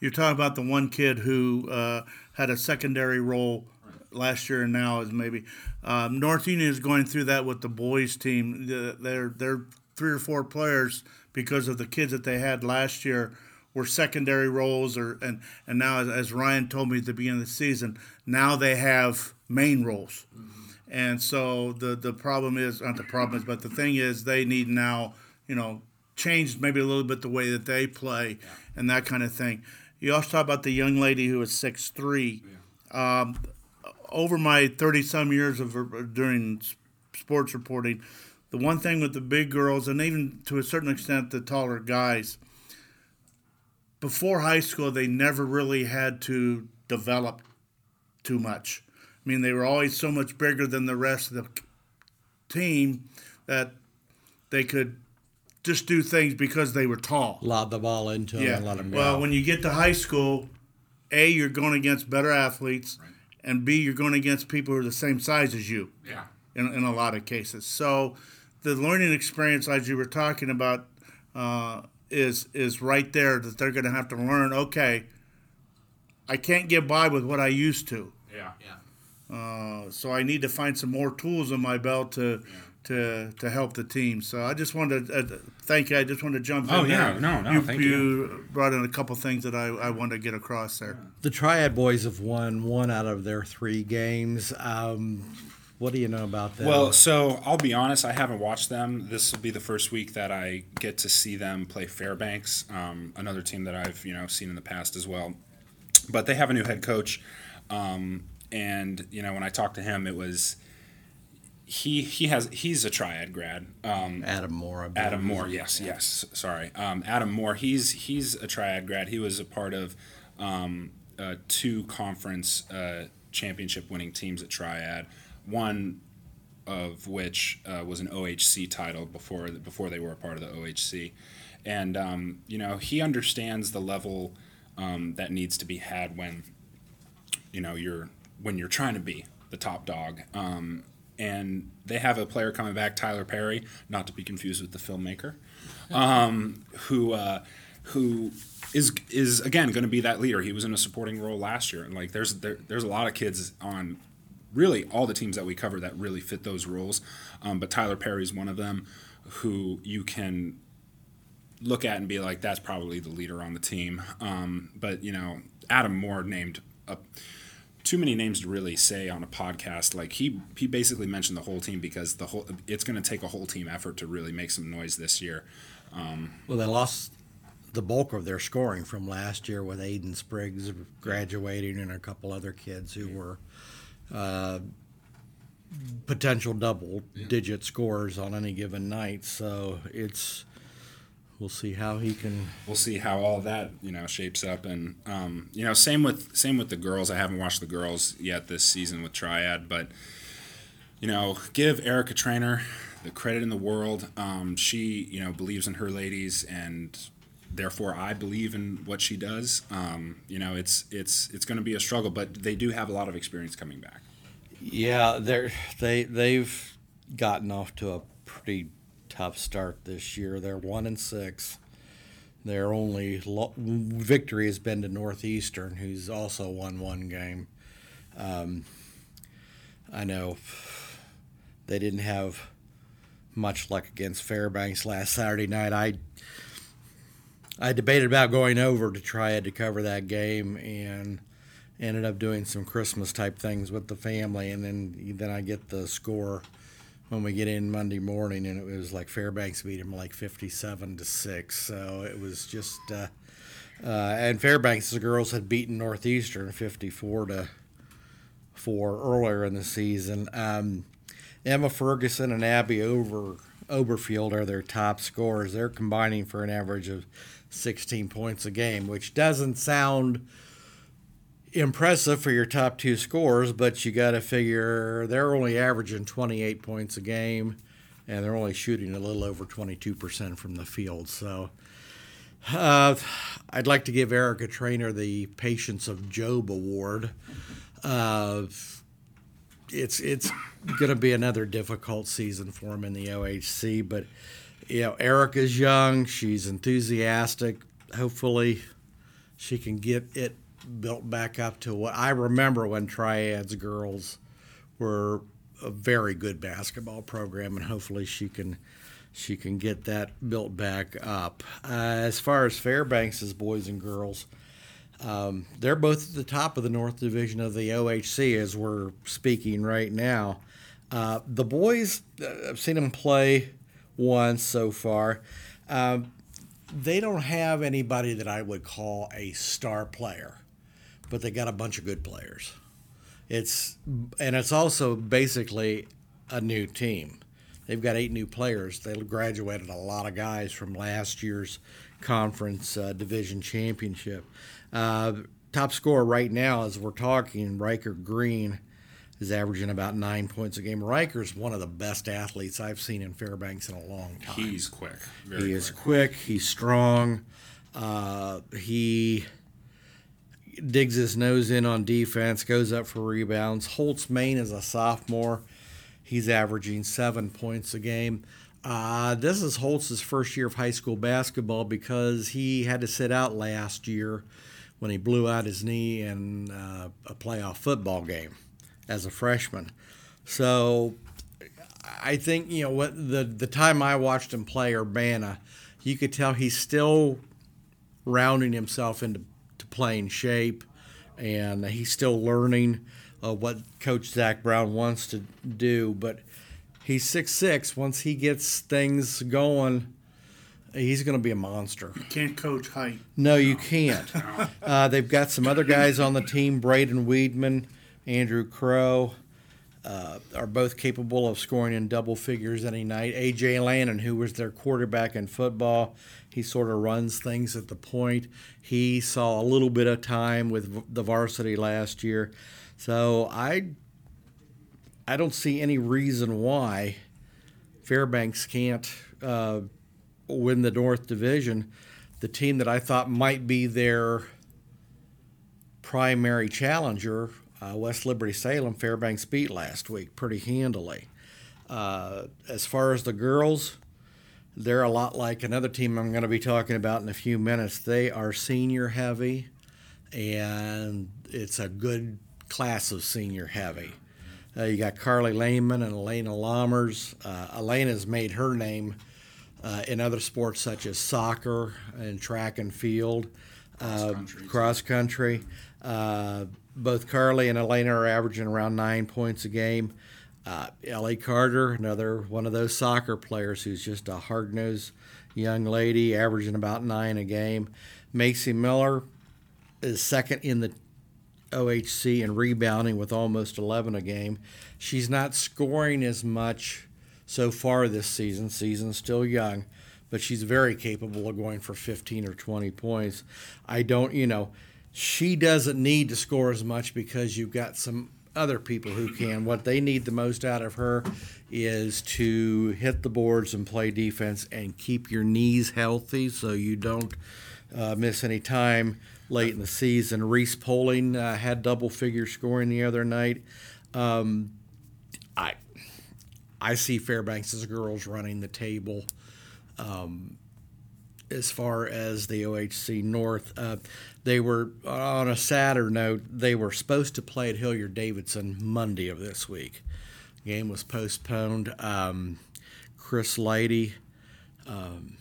you're talking about the one kid who uh, had a secondary role last year and now is maybe um, North Union is going through that with the boys team. They're they're three or four players because of the kids that they had last year were secondary roles or and and now as, Ryan told me at the beginning of the season now they have main roles. Mm-hmm. And so the the problem is not the problem is, but the thing is they need now, you know, changed maybe a little bit the way that they play yeah. and that kind of thing. You also talk about the young lady who is six three. Yeah. Um, over my thirty some years of during sports reporting, the one thing with the big girls and even to a certain extent the taller guys, before high school they never really had to develop too much. I mean, they were always so much bigger than the rest of the team that they could just do things because they were tall. Lob the ball into them yeah. and let them go. Well, when you get to high school, A, you're going against better athletes, right. and B, you're going against people who are the same size as you. Yeah. In, in a lot of cases. So the learning experience, as you were talking about, uh, is is right there that they're going to have to learn. Okay, I can't get by with what I used to. Yeah. Yeah. Uh, so I need to find some more tools in my belt to yeah. to to help the team. So I just wanted to uh, thank you. I just wanted to jump oh, in yeah. there. No, no, you, thank you. you. brought in a couple things that I, I wanted to get across there. The Triad boys have won one out of their three games. Um, what do you know about them? Well, so I'll be honest, I haven't watched them. This will be the first week that I get to see them play Fairbanks, um, another team that I've you know seen in the past as well. But they have a new head coach. Um, and you know when I talked to him, it was he he has he's a triad grad. Um, Adam Moore. Adam Moore. Yes, yeah. yes. Sorry, um, Adam Moore. He's he's a triad grad. He was a part of um, uh, two conference uh, championship winning teams at Triad. One of which uh, was an OHC title before before they were a part of the OHC, and um, you know he understands the level um, that needs to be had when you know you're when you're trying to be the top dog. Um, and they have a player coming back, Tyler Perry, not to be confused with the filmmaker, um, who uh, who is is again going to be that leader. He was in a supporting role last year, and like there's there, there's a lot of kids on really all the teams that we cover that really fit those roles. Um, but Tyler Perry is one of them who you can look at and be like, that's probably the leader on the team. Um, but you know, Adam Moore named a too many names to really say on a podcast. Like he he basically mentioned the whole team because the whole it's going to take a whole team effort to really make some noise this year. Um, well, they lost the bulk of their scoring from last year with Aiden Spriggs graduating and a couple other kids who were uh, potential double digit scores on any given night. So it's we'll see how he can. We'll see how all that you know shapes up, and um, you know, same with same with the girls. I haven't watched the girls yet this season with Triad, but you know, give Erica Trainer the credit in the world. Um, she you know believes in her ladies, and therefore I believe in what she does. Um, you know, it's it's it's going to be a struggle, but they do have a lot of experience coming back. Yeah, they're they they've gotten off to a pretty tough start this year. They're one and six. Their only lo- victory has been to Northeastern, who's also won one game. Um, I know they didn't have much luck against Fairbanks last Saturday night. I I debated about going over to Triad to cover that game and ended up doing some Christmas type things with the family, and then then I get the score when we get in Monday morning, and it was like Fairbanks beat them like fifty-seven to six. So it was just, uh, uh, and Fairbanks the girls had beaten Northeastern fifty-four to four earlier in the season. Um, Emma Ferguson and Abby Over Oberfield are their top scorers. They're combining for an average of 16 points a game, which doesn't sound impressive for your top two scores, but you got to figure they're only averaging 28 points a game, and they're only shooting a little over 22% from the field. So uh, I'd like to give Erica Trainer the Patience of Job Award. Uh, it's it's going to be another difficult season for him in the OHC, but you know Erica's young, she's enthusiastic. Hopefully, she can get it built back up to what I remember when Triads girls were a very good basketball program, and hopefully she can she can get that built back up. Uh, as far as Fairbanks's boys and girls, um, they're both at the top of the North Division of the OHC as we're speaking right now. Uh, the boys, uh, I've seen them play once so far. Um, they don't have anybody that I would call a star player but they got a bunch of good players. It's and it's also basically a new team. They've got eight new players. They graduated a lot of guys from last year's conference uh, division championship. Uh, top scorer right now, as we're talking, Riker Green is averaging about nine points a game. Riker's one of the best athletes I've seen in Fairbanks in a long time. He's quick. he quick. is quick. He's strong. Uh, he digs his nose in on defense, goes up for rebounds. Holtz Main is a sophomore. He's averaging seven points a game. Uh, this is Holtz's first year of high school basketball because he had to sit out last year when he blew out his knee in uh, a playoff football game as a freshman. So I think you know what the the time I watched him play Urbana, you could tell he's still rounding himself into playing shape, and he's still learning uh, what Coach Zach Brown wants to do. But he's six six. Once he gets things going, he's going to be a monster. You can't coach height. No, you can't. Uh, they've got some other guys on the team: Braden Weedman, Andrew Crow. Uh, are both capable of scoring in double figures any night. AJ Lannon, who was their quarterback in football, he sort of runs things at the point. He saw a little bit of time with the varsity last year. So I I don't see any reason why Fairbanks can't uh, win the North Division. The team that I thought might be their primary challenger, uh, West Liberty Salem, Fairbanks beat last week pretty handily. Uh, as far as the girls, they're a lot like another team I'm going to be talking about in a few minutes. They are senior heavy, and it's a good class of senior heavy. Uh, you got Carly Lehman and Elena Lammers. Uh, Elena's made her name uh, in other sports such as soccer and track and field, uh, cross country. Both Carly and Elena are averaging around nine points a game. Uh, Ellie Carter, another one of those soccer players who's just a hard nosed young lady, averaging about nine a game. Macy Miller is second in the OHC in rebounding with almost 11 a game. She's not scoring as much so far this season. Season's still young, but she's very capable of going for 15 or 20 points. I don't, you know, she doesn't need to score as much because you've got some other people who can. What they need the most out of her is to hit the boards and play defense and keep your knees healthy so you don't uh, miss any time late in the season. Reese Poling uh, had double figure scoring the other night. Um, I I see Fairbanks' girls running the table. Um, as far as the OHC North. Uh, they were on a sadder note. They were supposed to play at Hilliard Davidson Monday of this week. Game was postponed. Um, Chris Lighty, um,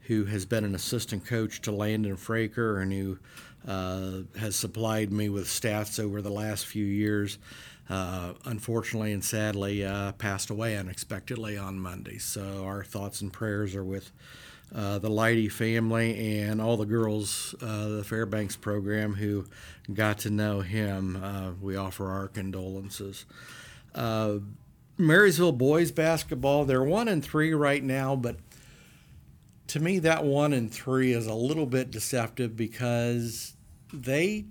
who has been an assistant coach to Landon Fraker and who uh, has supplied me with stats over the last few years, uh, unfortunately and sadly uh, passed away unexpectedly on Monday. So our thoughts and prayers are with uh, the Lighty family and all the girls, uh, the Fairbanks program who got to know him. Uh, we offer our condolences. Uh, Marysville boys basketball, they're one and three right now, but to me, that one and three is a little bit deceptive because they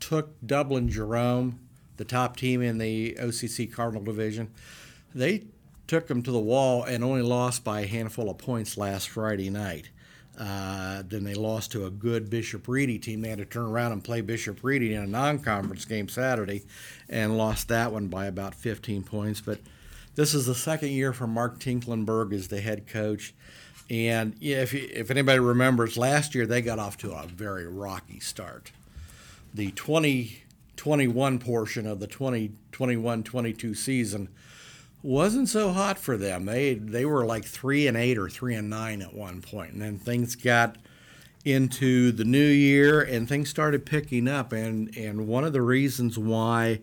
took Dublin Jerome, the top team in the OCC Cardinal Division. They took them to the wall and only lost by a handful of points last Friday night. Uh, then they lost to a good Bishop Ready team. They had to turn around and play Bishop Ready in a non-conference game Saturday, and lost that one by about 15 points. But this is the second year for Mark Tinklenberg as the head coach, and if if anybody remembers, last year they got off to a very rocky start. The 2021 portion of the 2021-22 season wasn't so hot for them. They they were like three and eight or three and nine at one point, and then things got into the new year and things started picking up. And and one of the reasons why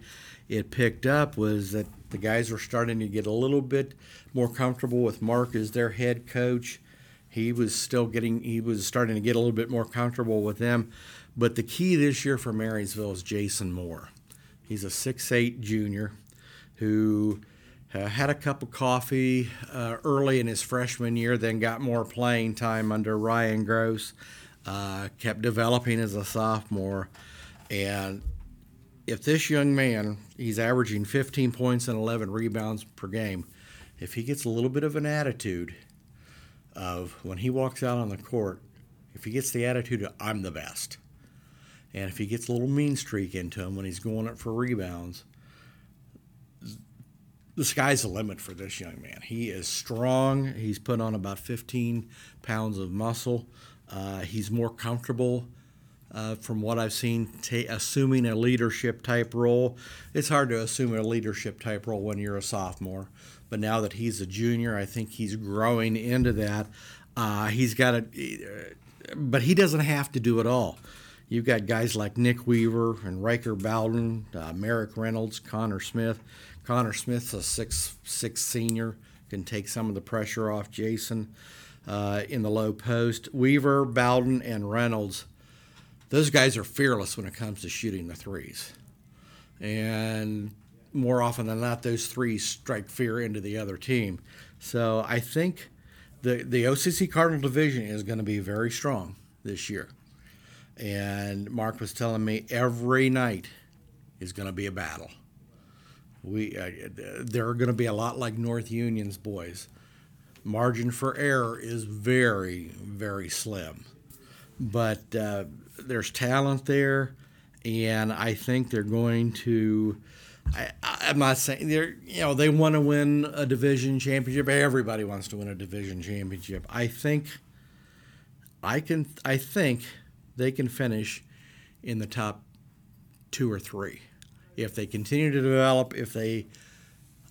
it picked up was that the guys were starting to get a little bit more comfortable with Mark as their head coach. He was still getting he was starting to get a little bit more comfortable with them. But the key this year for Marysville is Jason Moore. He's a six-eight junior who uh, had a cup of coffee uh, early in his freshman year, then got more playing time under Ryan Gross. Uh, kept developing as a sophomore, and if this young man, he's averaging 15 points and 11 rebounds per game, if he gets a little bit of an attitude of when he walks out on the court, if he gets the attitude of I'm the best, and if he gets a little mean streak into him when he's going up for rebounds, the sky's the limit for this young man. He is strong. He's put on about 15 pounds of muscle. Uh, he's more comfortable, uh, from what I've seen, assuming a leadership type role. It's hard to assume a leadership type role when you're a sophomore, but now that he's a junior, I think he's growing into that. Uh, he's got a, but he doesn't have to do it all. You've got guys like Nick Weaver and Riker Bowden, uh, Merrick Reynolds, Connor Smith. Connor Smith's a six six senior, can take some of the pressure off Jason uh, in the low post. Weaver, Bowden, and Reynolds, those guys are fearless when it comes to shooting the threes. And more often than not, those threes strike fear into the other team. So I think the, the OCC Cardinal Division is going to be very strong this year. And Mark was telling me every night is going to be a battle we uh, they're going to be a lot like North Union's boys. Margin for error is very very slim, but uh, there's talent there, and I think they're going to. I, I'm not saying they're you know they want to win a division championship. Everybody wants to win a division championship. I think. I can I think they can finish in the top two or three if they continue to develop, if they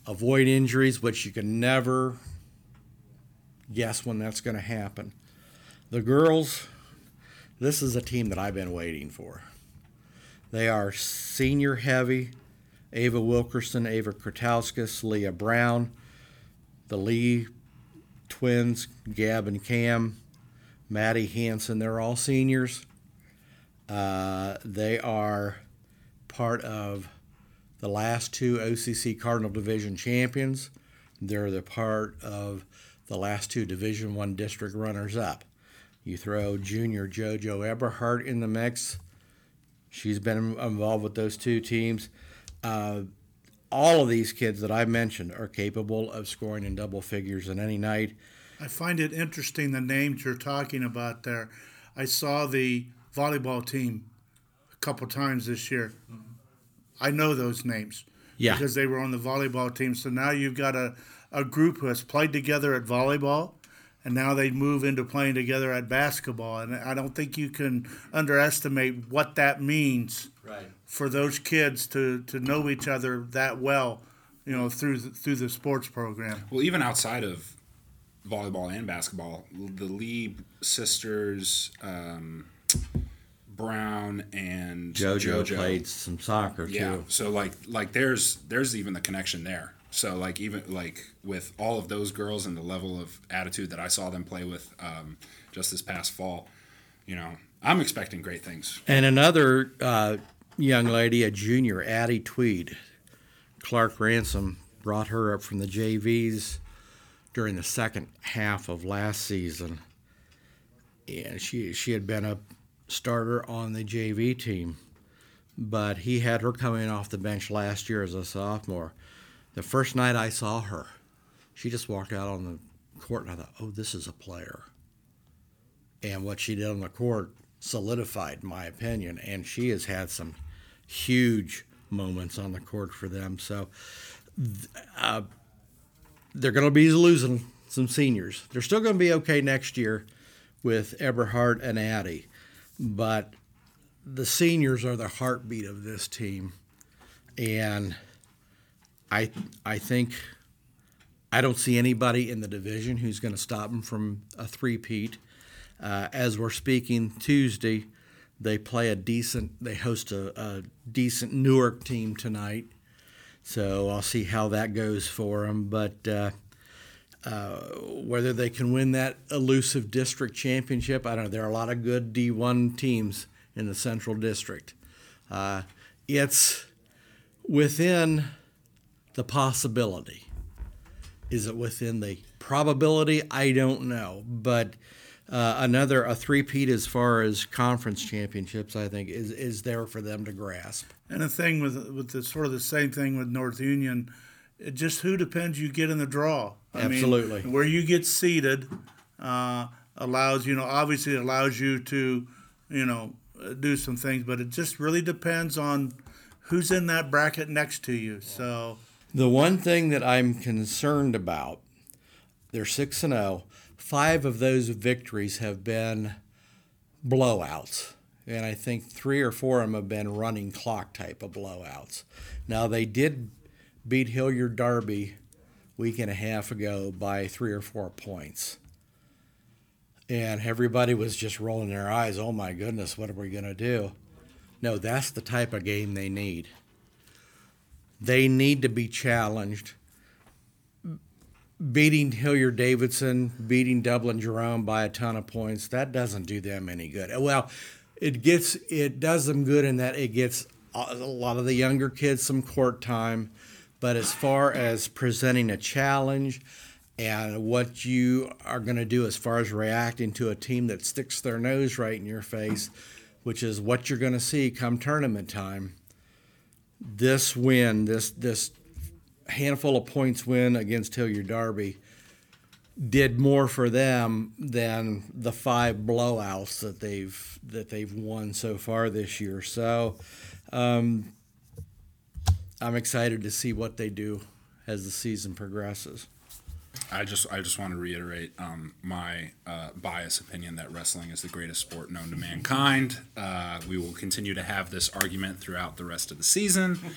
avoid injuries, which you can never guess when that's going to happen. The girls, this is a team that I've been waiting for. They are senior heavy. Ava Wilkerson, Ava Kratauskas, Leah Brown, the Lee twins, Gab and Cam, Maddie Hanson, they're all seniors. Uh, they are part of the last two OCC Cardinal Division champions. They're the part of the last two Division One district runners-up. You throw junior JoJo Eberhardt in the mix. She's been involved with those two teams. Uh, all of these kids that I mentioned are capable of scoring in double figures in any night. I find it interesting the names you're talking about there. I saw the volleyball team a couple times this year. I know those names. Yeah. Because they were on the volleyball team. So now you've got a, a group who has played together at volleyball and now they move into playing together at basketball. And I don't think you can underestimate what that means Right. for those kids to, to know each other that well, you know, through the, through the sports program. Well, even outside of volleyball and basketball, the Lee sisters, um, Brown and JoJo, JoJo played some soccer Yeah. too. So like like there's there's even the connection there. So like even like with all of those girls and the level of attitude that I saw them play with um, just this past fall, you know, I'm expecting great things. And another uh, young lady, a junior, Addie Tweed, Clark Ransom brought her up from the JVs during the second half of last season, and she she had been a starter on the JV team, but he had her coming off the bench last year as a sophomore. The first night I saw her, she just walked out on the court, and I thought, "Oh, this is a player." and what she did on the court solidified my opinion and she has had some huge moments on the court for them so uh, they're going to be losing some seniors they're still going to be okay next year with eberhard and addie but the seniors are the heartbeat of this team and i i think i don't see anybody in the division who's going to stop them from a three-peat uh, as we're speaking Tuesday, they play a decent. They host a, a decent Newark team tonight, so I'll see how that goes for them. But uh, uh, whether they can win that elusive district championship, I don't know. There are a lot of good D1 teams in the Central District. Uh, it's within the possibility. Is it within the probability? I don't know, but uh, another a three-peat as far as conference championships, I think, is is there for them to grasp. And the thing with with the sort of the same thing with North Union, just who depends you get in the draw. I mean, Absolutely. where you get seated uh, allows you know obviously it allows you to you know do some things, but it just really depends on who's in that bracket next to you. So The one thing that I'm concerned about, they're six and zero. Five of those victories have been blowouts, and I think three or four of them have been running clock type of blowouts. Now they did beat Hilliard Darby week and a half ago by three or four points. And everybody was just rolling their eyes. Oh my goodness, what are we going to do? No, that's the type of game they need. They need to be challenged. Beating Hilliard Davidson, beating Dublin Jerome by a ton of points, that doesn't do them any good. Well, it gets it does them good in that it gets a lot of the younger kids some court time, but as far as presenting a challenge and what you are going to do as far as reacting to a team that sticks their nose right in your face, which is what you're going to see come tournament time. This win, this this handful of points win against Hilliard Darby, did more for them than the five blowouts that they've that they've won so far this year. So, um, I'm excited to see what they do as the season progresses. I just I just want to reiterate um, my uh, biased opinion that wrestling is the greatest sport known to mankind. Uh, we will continue to have this argument throughout the rest of the season.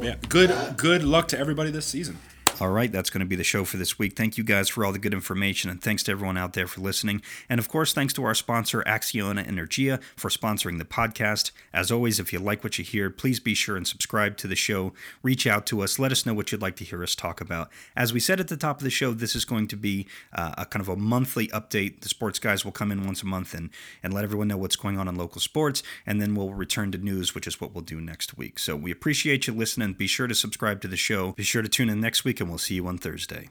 Yeah, good good luck to everybody this season. All right, that's going to be the show for this week. Thank you guys for all the good information, and thanks to everyone out there for listening. And of course, thanks to our sponsor, Acciona Energia, for sponsoring the podcast. As always, if you like what you hear, please be sure and subscribe to the show. Reach out to us. Let us know what you'd like to hear us talk about. As we said at the top of the show, this is going to be uh, a kind of a monthly update. The sports guys will come in once a month and, and let everyone know what's going on in local sports, and then we'll return to news, which is what we'll do next week. So we appreciate you listening. Be sure to subscribe to the show. Be sure to tune in next week, we'll see you on Thursday.